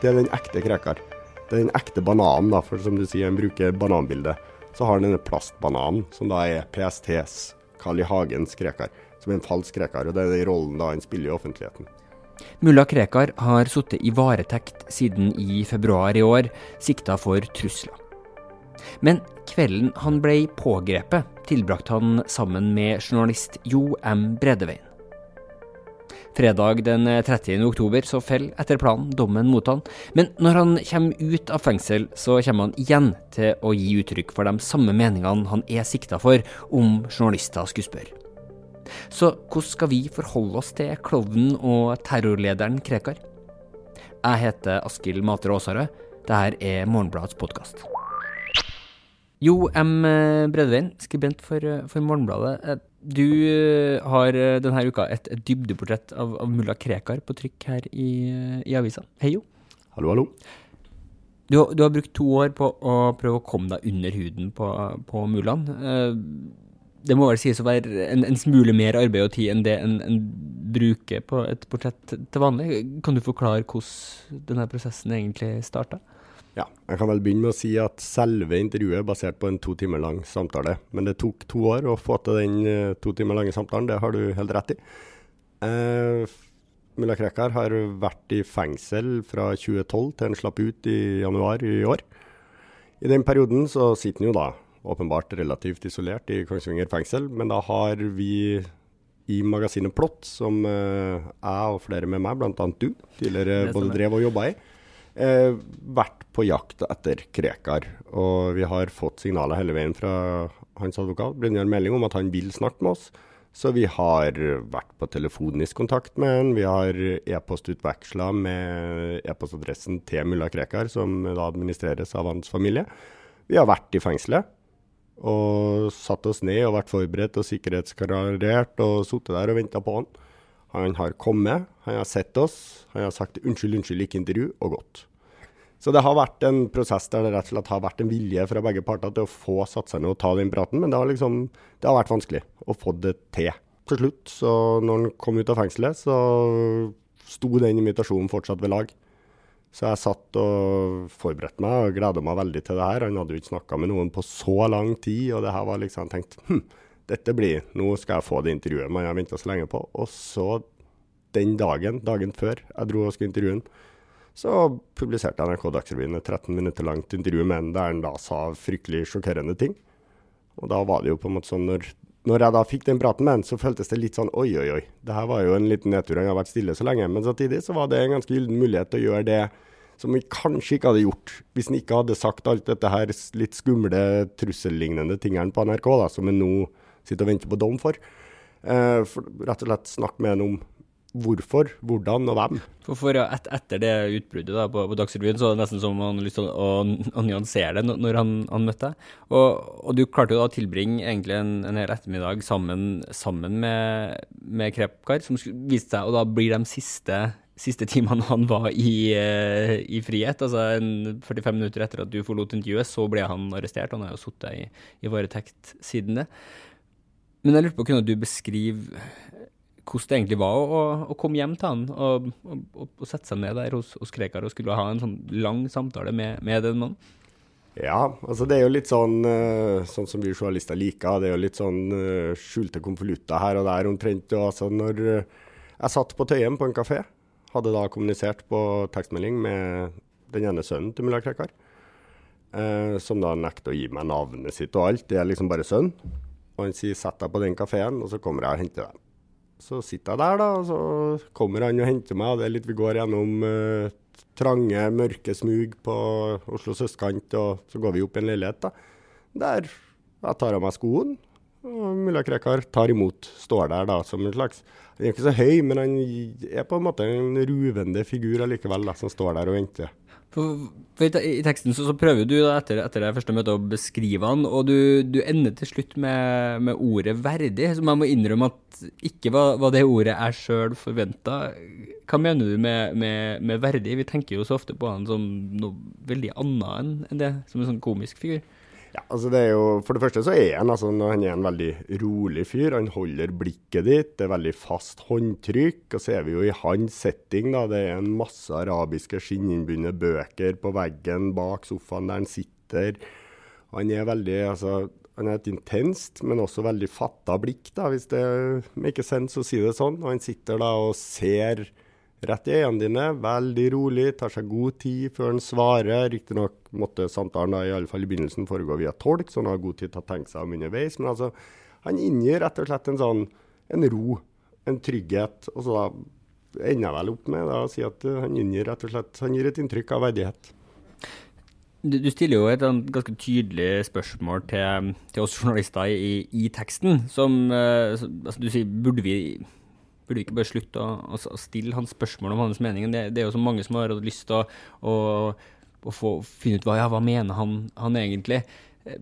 det er den ekte Krekar. Det er den ekte bananen, da, for som du sier, en bruker bananbildet. Så har han denne plastbananen, som da er PSTs Carl I. Hagens Krekar. Som er en falsk Krekar, og det er den rollen da han spiller i offentligheten. Mulla Krekar har sittet i varetekt siden i februar i år, sikta for trusler. Men kvelden han ble pågrepet, tilbrakte han sammen med journalist Jo M. Bredeveien. Fredag den 30. oktober så faller etter planen dommen mot han, men når han kommer ut av fengsel, så kommer han igjen til å gi uttrykk for de samme meningene han er sikta for, om journalister skulle spørre. Så hvordan skal vi forholde oss til klovnen og terrorlederen Krekar? Jeg heter Askild Matre Aasarød. Dette er Morgenbladets podkast. Jo M. Bredveien, skribent for, for Morgenbladet. Du har denne uka et, et dybdeportrett av, av mulla Krekar på trykk her i, i avisa. Hei, Jo. Hallo, hallo. Du, du, har brukt to år på å prøve å komme deg under huden på, på mullaen. Det må vel sies å være en, en smule mer arbeid og tid enn det en, en, bruker på et portrett til vanlig. Kan du forklare hvordan denne prosessen egentlig starta? Ja, jeg kan vel begynne med å si at selve intervjuet er basert på en to timer lang samtale. Men det tok to år å få til den uh, to timer lange samtalen, det har du helt rett i. Eh, Mulla Krekar har vært i fengsel fra 2012 til han slapp ut i januar i år. I den perioden så sitter han jo da åpenbart relativt isolert i Kongsvinger fengsel, men da har vi i magasinet Plott, som uh, jeg og flere med meg, bl.a. du, tidligere både drev og jobba i, uh, vært på jakt etter Krekar. Og vi har fått signaler hele veien fra hans advokat, Brynjar Melding, om at han vil snakke med oss. Så vi har vært på telefonisk kontakt med han. Vi har e-postutveksla med e-postadressen til mulla Krekar, som da administreres av hans familie. Vi har vært i fengselet og satt oss ned og vært forberedt og sikkerhetsklarert og sittet der og venta på han. Han har kommet, han har sett oss, han har sagt 'unnskyld, unnskyld, ikke intervju', og gått. Så det har vært en prosess der det rett og slett har vært en vilje fra begge parter til å få satt seg ned og ta den praten, men det har liksom det har vært vanskelig å få det til. Til slutt, så når han kom ut av fengselet, så sto den invitasjonen fortsatt ved lag. Så jeg satt og forberedte meg og gleda meg veldig til det her. Han hadde jo ikke snakka med noen på så lang tid, og det her var liksom tenkt hm, dette blir Nå skal jeg få det intervjuet man har venta så lenge på. Og så, den dagen, dagen før jeg dro og skulle intervjue han, så publiserte NRK Dagsrevyen et 13 minutter langt intervju med han der han da sa fryktelig sjokkerende ting. Og da var det jo på en måte sånn når, når jeg da fikk den praten med han, så føltes det litt sånn oi, oi, oi. Det her var jo en liten nedtur, han har vært stille så lenge. Men samtidig så var det en ganske gyllen mulighet til å gjøre det som vi kanskje ikke hadde gjort hvis han ikke hadde sagt alt dette her litt skumle, trussellignende tingene på NRK, da, som han nå sitter og venter på dom for. Eh, for rett og slett snakke med han om hvorfor, hvordan og hvem. For, for et, Etter det utbruddet da, på, på Dagsrevyen, så var det nesten som han hadde lyst til å, å, nyansere det når han, han møtte deg. Og, og, du klarte jo da å tilbringe egentlig en, en hel ettermiddag sammen, sammen med, med Krepkar, som viste seg å da bli de siste siste timene han var i, uh, i, frihet, altså en 45 minutter etter at du forlot intervjuet, så ble han arrestert. Han har jo sittet i, i varetekt siden det. Men jeg lurte på, kunne du beskrive hvordan det egentlig var å, å komme hjem til han og, og, og, sette seg ned der hos, hos Krekar og skulle ha en sånn lang samtale med, med den mannen? Ja, altså det er jo litt sånn, uh, sånn som vi journalister liker. Det er jo litt sånn uh, skjulte konvolutter her og der omtrent. Og altså når jeg satt på Tøyen på en kafé hadde da kommunisert på tekstmelding med den ene sønnen til mulla Krekar, eh, som da nekter å gi meg navnet sitt og alt. Det er liksom bare sønn. Og han sier 'sett deg på den kafeen, og så kommer jeg og henter deg'. Så sitter jeg der, da, og så kommer han og henter meg. og det er litt Vi går gjennom uh, trange, mørke smug på Oslos østkant, og så går vi opp i en leilighet da, der jeg tar av meg skoen, og mulla Krekar tar imot. Står der da som en slags Han er ikke så høy, men han er på en måte en ruvende figur allikevel, da, som står der og venter. For, for i, teksten så, så, prøver du da etter, etter det første møtet å beskrive han, og du, du ender til slutt med, med, ordet 'verdig', som jeg må innrømme at ikke var, var det ordet jeg sjøl forventa. Hva mener du med, med, med, 'verdig'? Vi tenker jo så ofte på han som noe veldig annet enn det, som en sånn komisk figur. Ja, altså det er jo, For det første så er han altså, han er en veldig rolig fyr. Han holder blikket ditt. Det er veldig fast håndtrykk. Og så er vi jo i hans setting. da, Det er en masse arabiske skinninnbundne bøker på veggen bak sofaen der han sitter. Han er veldig altså, han er et intenst, men også veldig fatta blikk, da, hvis det make sense å si det sånn. Og han sitter da og ser rett i øynene dine, veldig rolig, tar seg god tid før han svarer. Riktignok måtte samtalen da, i alle fall i begynnelsen foregå via tolk, så han har god tid til å tenke seg om underveis. Men altså, han inngir rett og slett en sånn en ro, en trygghet. Og så da ender jeg vel opp med da, å si at han inngir rett og slett han gir et inntrykk av verdighet. Du, stiller jo et ganske tydelig spørsmål til, til oss journalister i, i teksten, som altså, du sier burde vi Burde ikke bare slutte å, å, stille hans spørsmål om hans mening? Det, det, er jo så mange som har lyst til å, å, å få, finne ut hva, ja, hva mener han, han egentlig.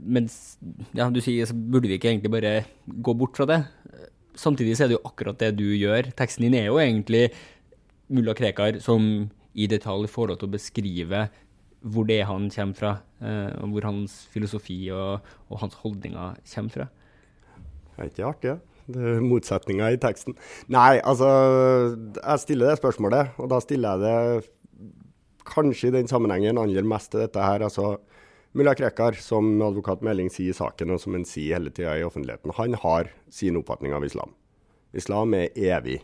Mens ja, du sier så burde vi ikke egentlig bare gå bort fra det? Samtidig så er det jo akkurat det du gjør. Teksten din er jo egentlig mulla Krekar som i detalj får lov til å beskrive hvor det er han kommer fra, eh, og hvor hans filosofi og, og hans holdninger kommer fra. Det er ikke artig, ja det motsetninga i teksten. Nei, altså Jeg stiller det spørsmålet, og da stiller jeg det kanskje i den sammenhengen aller mest til dette her. altså Mulla Krekar, som advokat Meling sier i saken, og som han sier hele tida i offentligheten, han har sin oppfatning av islam. Islam er evig.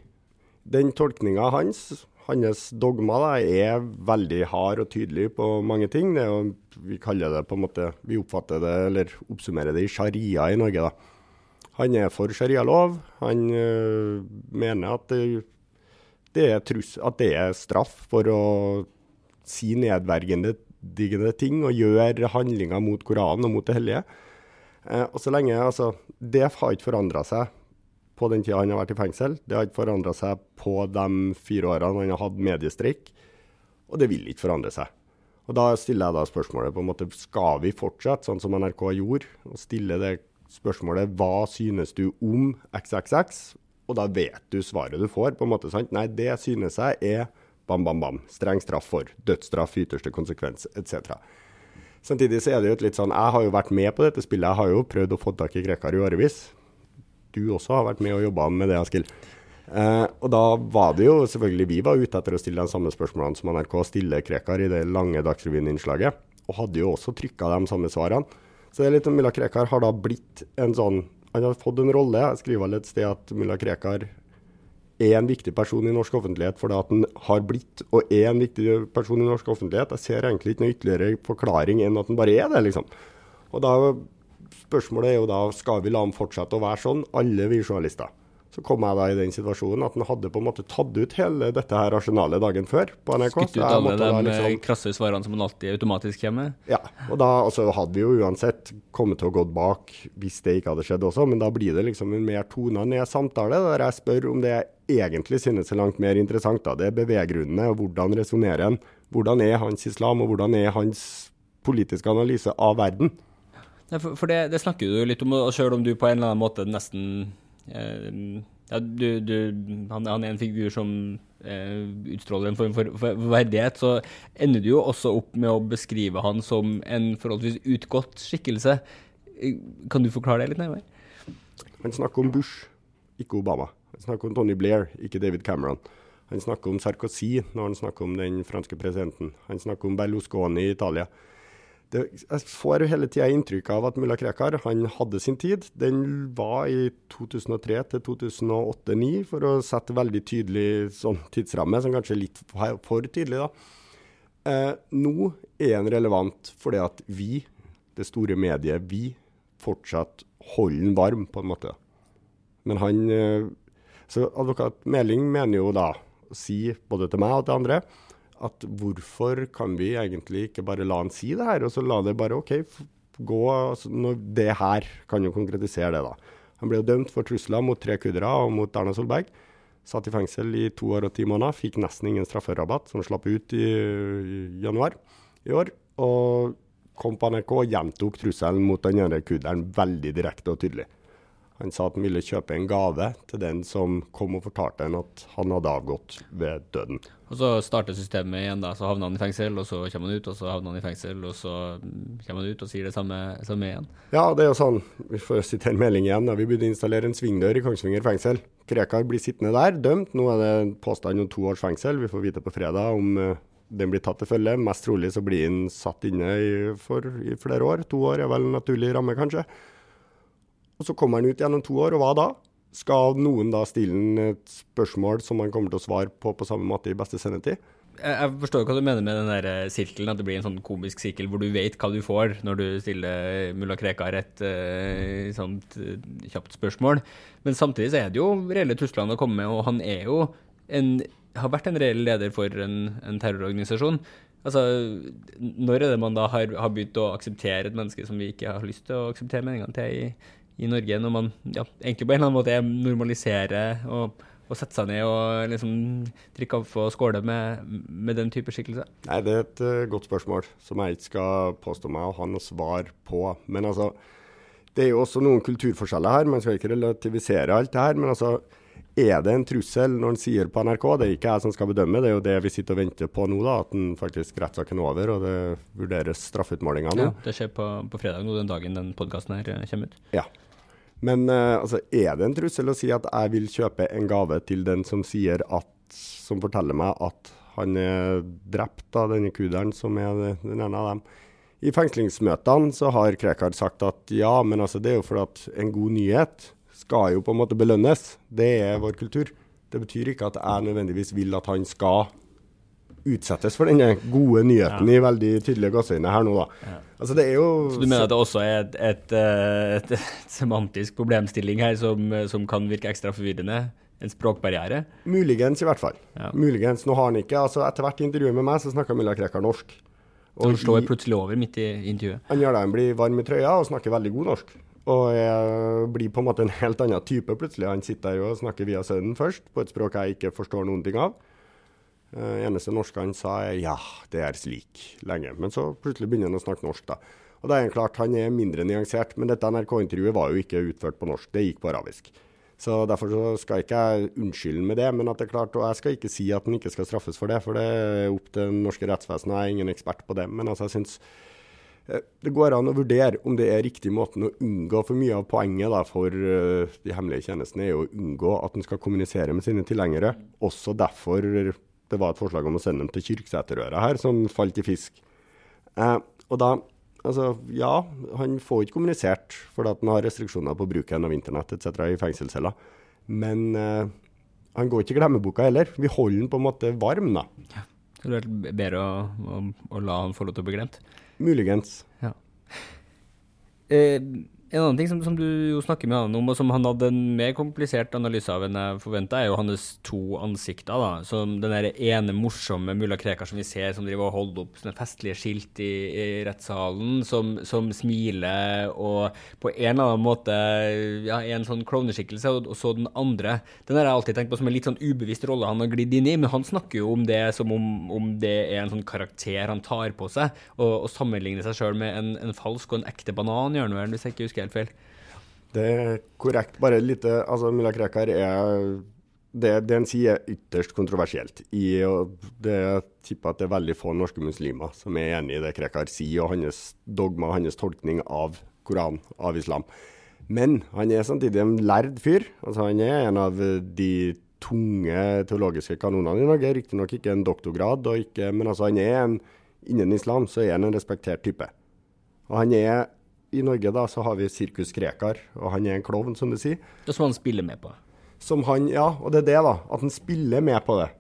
Den tolkninga hans, hans dogma, da, er veldig hard og tydelig på mange ting. Det, vi kaller det på en måte, vi oppfatter det, eller oppsummerer det i sharia i Norge. da. Han er for sharialov. Han øh, mener at det, det, trus, at det er straff for å si nedverdigende ting og gjøre handlinger mot Koranen og mot det hellige. Eh, og så lenge, altså, Det har ikke forandra seg på den tida han har vært i fengsel. Det har ikke forandra seg på de fire årene han har hatt mediestreik. Og det vil ikke forandre seg. Og Da stiller jeg da spørsmålet på en måte, skal vi fortsette sånn som NRK gjorde, og stille det spørsmålet 'Hva synes du om XXX?' Og da vet du svaret du får. på en måte, sant? Nei, det synes jeg er bam, bam, bam. Streng straff for. Dødsstraff, ytterste konsekvens, etc. Samtidig så er det jo et litt sånn Jeg har jo vært med på dette spillet. Jeg har jo prøvd å få tak i Krekar i årevis. Du også har vært med og jobba med det, Askild. Eh, og da var det jo selvfølgelig Vi var ute etter å stille de samme spørsmålene som NRK stiller Krekar i det lange Dagsrevyen-innslaget. Og hadde jo også trykka de samme svarene. Så det er litt om Mulla Krekar har da blitt en sånn Han har fått en rolle. Jeg skriver vel et sted at mulla Krekar er en viktig person i norsk offentlighet fordi at han har blitt og er en viktig person i norsk offentlighet. Jeg ser egentlig ikke noe ytterligere forklaring enn at han bare er det, liksom. Og da Spørsmålet er jo da skal vi la ham fortsette å være sånn, alle vi journalister så kom jeg da i den situasjonen at han hadde på en måte tatt ut hele dette her arsenalet dagen før på NRK. Skutt ut alle de liksom, krasse svarene som han alltid automatisk kommer med? Ja, og da altså, hadde vi jo uansett kommet til å gå bak hvis det ikke hadde skjedd også, men da blir det liksom en mer tona ned samtale der jeg spør om det jeg egentlig synes er langt mer interessant. da, Det er beveggrunnene og hvordan resonnerer han. Hvordan er hans islam, og hvordan er hans politiske analyse av verden? Ja, for, for det, det, snakker du litt om, og selv om du på en eller annen måte nesten Eh, ja, du, du, han, han, er en figur som eh, utstråler en form for, for, verdighet, så ender du jo også opp med å beskrive han som en forholdsvis utgått skikkelse. Eh, kan du forklare det litt nærmere? Han snakker om Bush, ikke Obama. Han snakker om Tony Blair, ikke David Cameron. Han snakker om Sarkozy når han snakker om den franske presidenten. Han snakker om Berlusconi i Italia det, jeg får hele tida inntrykk av at mulla Krekar han hadde sin tid. Den var i 2003 til 2008-2009, for å sette veldig tydelig sånn tidsramme, som kanskje er litt for tydelig. da. Eh, nå er den relevant fordi at vi, det store mediet, vi fortsatt holder den varm, på en måte. Men han eh, Så advokat Meling mener jo da, å si både til meg og til andre, at hvorfor kan vi egentlig ikke bare la han si det her, og så la det bare OK, gå altså, Det her kan jo konkretisere det, da. Han ble jo dømt for trusler mot tre kuddere og mot Erna Solberg. Satt i fengsel i to år og ti måneder. Fikk nesten ingen strafferabatt, som slapp ut i, i januar i år. Og kom på NRK og gjentok trusselen mot den ene kudderen veldig direkte og tydelig. Han sa at han ville kjøpe en gave til den som kom og fortalte han at han hadde avgått ved døden. Og så starter systemet igjen, da. Så havner han i fengsel, og så kommer han ut, og så havner han i fengsel, og så kommer han ut og sier det samme, samme igjen. Ja, det er jo sånn, vi får sitere melding igjen, da. vi begynte å installere en svingdør i Kongsvinger fengsel. Krekar blir sittende der, dømt. Nå er det påstand om to års fengsel. Vi får vite på fredag om uh, den blir tatt til følge. Mest trolig så blir han satt inne i, for i flere år. To år er vel en naturlig ramme, kanskje. Og så kommer han ut gjennom to år, og hva da? Skal noen da stille han et spørsmål som han kommer til å svare på på samme måte i beste sendetid? Jeg forstår hva du mener med den der eh, sirkelen, at det blir en sånn komisk sirkel hvor du vet hva du får når du stiller mulla Krekar et uh, sånt kjapt spørsmål. Men samtidig så er det jo reelle trusler har kommet med, og han er jo en, har vært en reell leder for en, en terrororganisasjon. Altså, Når er det man da har, har, begynt å akseptere et menneske som vi ikke har lyst til å akseptere meningene til i, i Norge, når man ja, egentlig på en eller annen måte normaliserer og, og setter seg ned og liksom drikker kaffe og skåler med, med, den type skikkelse? Nei, Det er et uh, godt spørsmål som jeg ikke skal påstå meg å ha noe svar på. Men altså, det er jo også noen kulturforskjeller her. Man skal ikke relativisere alt det her. Men altså, er det en trussel når han sier på NRK, det er ikke jeg som skal bedømme, det er jo det vi sitter og venter på nå, da, at den faktisk rettssaken er over og det vurderes straffeutmålinger nå. Ja, Det skjer på, på fredag nå, den dagen den podkasten her eh, kommer ut. Ja. Men uh, altså, er det en trussel å si at jeg vil kjøpe en gave til den som sier at, som forteller meg at han er drept av denne kuderen, som er den ene av dem? I fengslingsmøtene så har Krekar sagt at ja, men altså, det er jo fordi at en god nyhet skal jo på en måte belønnes. Det er vår kultur. Det betyr ikke at jeg nødvendigvis vil at han skal utsettes for denne gode nyheten ja. i veldig tydelige gassøyne her nå, da. Ja. Altså, det er jo Så du mener at det også er et, et, et, et semantisk problemstilling her som, som, kan virke ekstra forvirrende? En språkbarriere? Muligens, i hvert fall. Ja. Muligens. Nå har han ikke altså Etter hvert intervju med meg så snakker Mulla Krekar norsk. Og han slår plutselig over midt i intervjuet? Han gjør det. Han blir varm i trøya og snakker veldig god norsk. Og jeg blir på en måte en helt annen type plutselig. Han sitter jo og snakker via sønnen først, på et språk jeg ikke forstår noen ting av. Uh, eneste norske han sa er 'ja, det er slik' lenge. Men så plutselig begynner han å snakke norsk, da. Og da er klart, han er mindre nyansert. Men dette NRK-intervjuet var jo ikke utført på norsk, det gikk på arabisk. Så derfor så skal ikke jeg unnskylde med det, men at det er klart, og jeg skal ikke si at han ikke skal straffes for det, for det er opp til det norske rettsvesenet, jeg er ingen ekspert på det. Men altså, jeg synes Eh, det går an å vurdere om det er riktig måten å unngå. For mye av poenget da, for uh, de hemmelige tjenestene er å unngå at en skal kommunisere med sine tilhengere. Også derfor det var et forslag om å sende dem til Kyrksæterøra her, som falt i fisk. Eh, og da, altså, ja, han får ikke kommunisert fordi han har restriksjoner på bruken av internett etc. i fengselscella, Men eh, han går ikke i glemmeboka heller. Vi holder han på en måte varm, da. Ja. Så det er bedre å, å, å la han få lov til å bli glemt? Muligens. Ja. Eh, en annen ting som, som, du jo snakker med han om, og som han hadde en mer komplisert analyse av enn jeg forventa, er jo hans to ansikter. da, som Den der ene morsomme mulla Krekar som vi ser, som driver og holder opp sånne festlige skilt i, i rettssalen, som, som, smiler og på en eller annen måte ja, en sånn klovneskikkelse, og, og, så den andre. Den har jeg alltid tenkt på som en litt sånn ubevisst rolle han har glidd inn i, men han snakker jo om det som om, om det er en sånn karakter han tar på seg, og, og sammenligner seg sjøl med en, en, falsk og en ekte banan, gjør han vel, hvis jeg ikke husker helt feil. Det er korrekt. Bare lite Altså, mulla Krekar er det, det han sier, er ytterst kontroversielt. I, det tipper at det er veldig få norske muslimer som er enig i det Krekar sier, og hans dogma og hans tolkning av Koranen, av islam. Men han er samtidig en lærd fyr. Altså, han er en av de tunge teologiske kanonene i Norge. Riktignok ikke en doktorgrad, ikke, men altså, han er en, innen islam så er han en respektert type. Og han er i Norge da, så har vi Sirkus Krekar, og han er en klovn, som du sier. Det som han spiller med på? Som han, Ja, og det er det, da. At han spiller med på det.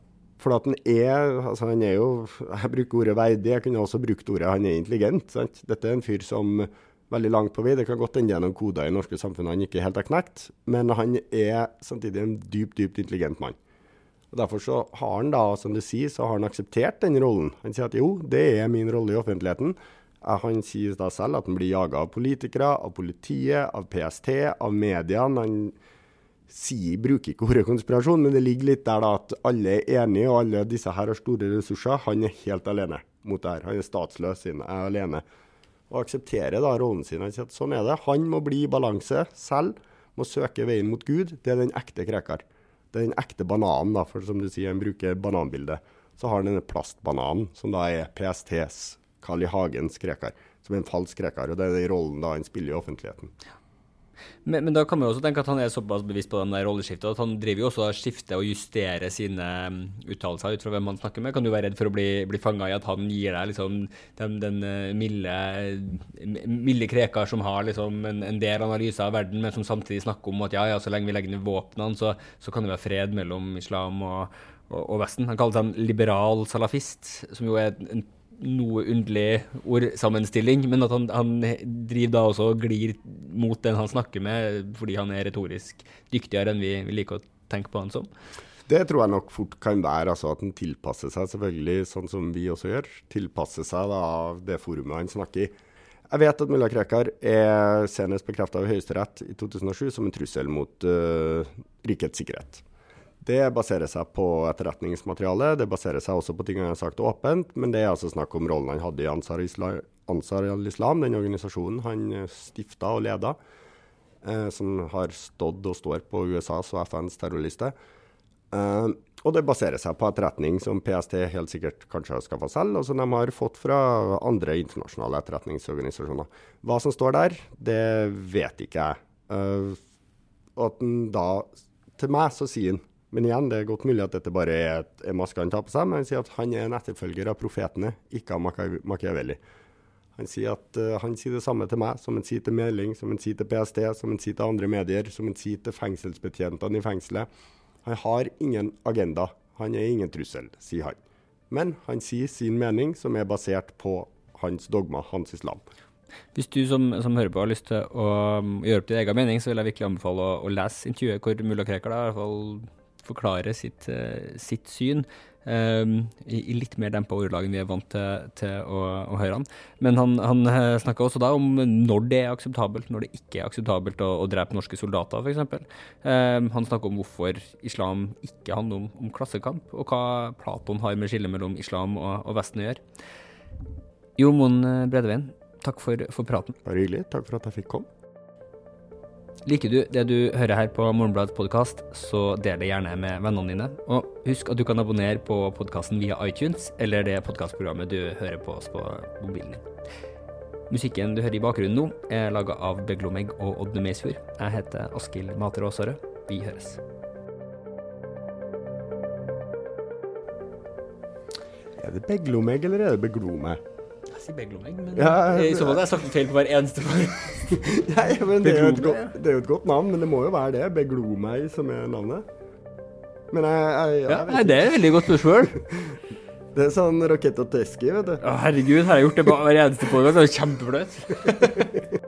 For at han er altså han er jo Jeg bruker ordet verdig, jeg kunne også brukt ordet han er intelligent. sant? Dette er en fyr som veldig langt på vei. Det kan godt hende noen koder i norske samfunn han ikke helt har knekt, men han er samtidig en dypt, dypt intelligent mann. Og Derfor så har han da, som du sier, så har han akseptert den rollen. Han sier at jo, det er min rolle i offentligheten. Han sier da selv at han blir jaga av politikere, av politiet, av PST, av mediene. Han sier, bruker ikke ordet konspirasjon, men det ligger litt der da at alle er enige, og alle disse her har store ressurser. Han er helt alene mot det her. Han er statsløs, er alene. Og aksepterer da rollen sin. Han sier at sånn er det. Han må bli i balanse selv må søke veien mot Gud, det er den ekte Krekar. Det er den ekte bananen, da, for som du sier, han bruker bananbildet. Så har han denne plastbananen, som da er PSTs Carl I. Hagens Krekar. Som er en falsk Krekar. Og det er den rollen da han spiller i offentligheten. Men, men, da kan man jo også tenke at han er såpass bevisst på den rolleskiftet at han driver jo også og skifter og justerer sine um, uttalelser ut fra hvem han snakker med. Kan du være redd for å bli, bli fanga i at han gir deg liksom den, den uh, milde, milde krekar som har liksom en, en, del analyser av verden, men som samtidig snakker om at ja, ja, så lenge vi legger ned våpnene, så, så kan det være fred mellom islam og, og, og Vesten. Han kaller seg en liberal salafist, som jo er en noe underlig ordsammenstilling, men at han, han, driver da også og glir mot den han snakker med, fordi han er retorisk dyktigere enn vi, vi liker å tenke på han som. Det tror jeg nok fort kan være, altså at han tilpasser seg, selvfølgelig, sånn som vi også gjør. Tilpasser seg da det forumet han snakker i. Jeg vet at mulla Krekar er senest bekrefta av Høyesterett i 2007 som en trussel mot uh, rikets sikkerhet. Det baserer seg på etterretningsmateriale, det baserer seg også på ting han har sagt åpent, men det er altså snakk om rollen han hadde i Ansar, Ansar al-Islam, den organisasjonen han eh, stifta og leda, eh, som har stått og står på USAs og FNs terrorliste. Eh, og det baserer seg på etterretning som PST helt sikkert kanskje har skaffa selv, og som de har fått fra andre internasjonale etterretningsorganisasjoner. Hva som står der, det vet ikke jeg. Eh, og at den da Til meg så sier han men igjen, det er godt mulig at dette bare er et maske han tar på seg, men han sier at han er en etterfølger av profetene, ikke av Machiavelli. Han sier, at, uh, han sier det samme til meg som han sier til Meling, som han sier til PST, som han sier til andre medier, som han sier til fengselsbetjentene i fengselet. Han har ingen agenda. Han er ingen trussel, sier han. Men han sier sin mening, som er basert på hans dogma, hans islam. Hvis du som, som, hører på har lyst til å um, gjøre opp din egen mening, så vil jeg virkelig anbefale å, å lese intervjuet hvor mulla Krekar i hvert fall forklare sitt, eh, sitt syn. Um, i, i, litt mer dempa ordelag enn vi er vant til, til å, å, høre han. Men han, han eh, snakka også da om når det er akseptabelt, når det ikke er akseptabelt å, å drepe norske soldater, f.eks. Um, han snakka om hvorfor islam ikke handler om, om, klassekamp, og hva Platon har med skillet mellom islam og, og Vesten å gjøre. Jo Moen Bredeveen, takk for, for praten. Bare hyggelig. Takk for at jeg fikk komme. Liker du det du hører her på Morgenbladets podkast, så del det gjerne med vennene dine. Og husk at du kan abonnere på podkasten via iTunes eller det podkastprogrammet du hører på oss på mobilen din. Musikken du hører i bakgrunnen nå, er laga av Beglomegg og Odne Meisfjord. Jeg heter Askild Mater Aasarød. Vi høres. Er det Beglomegg eller er det Beglome? Si Beglomegg, men ja, i så fall har jeg sagt feil på hver eneste form. Nei, men det er, godt, det er, jo et godt navn, men det må jo være det. Beglomeg som er navnet. Men jeg, jeg, jeg ja, nei, Det er et veldig godt spørsmål. det er sånn rakett og Teski, vet du. Å, herregud, har jeg gjort det på hver eneste på? Det er kjempeflaut.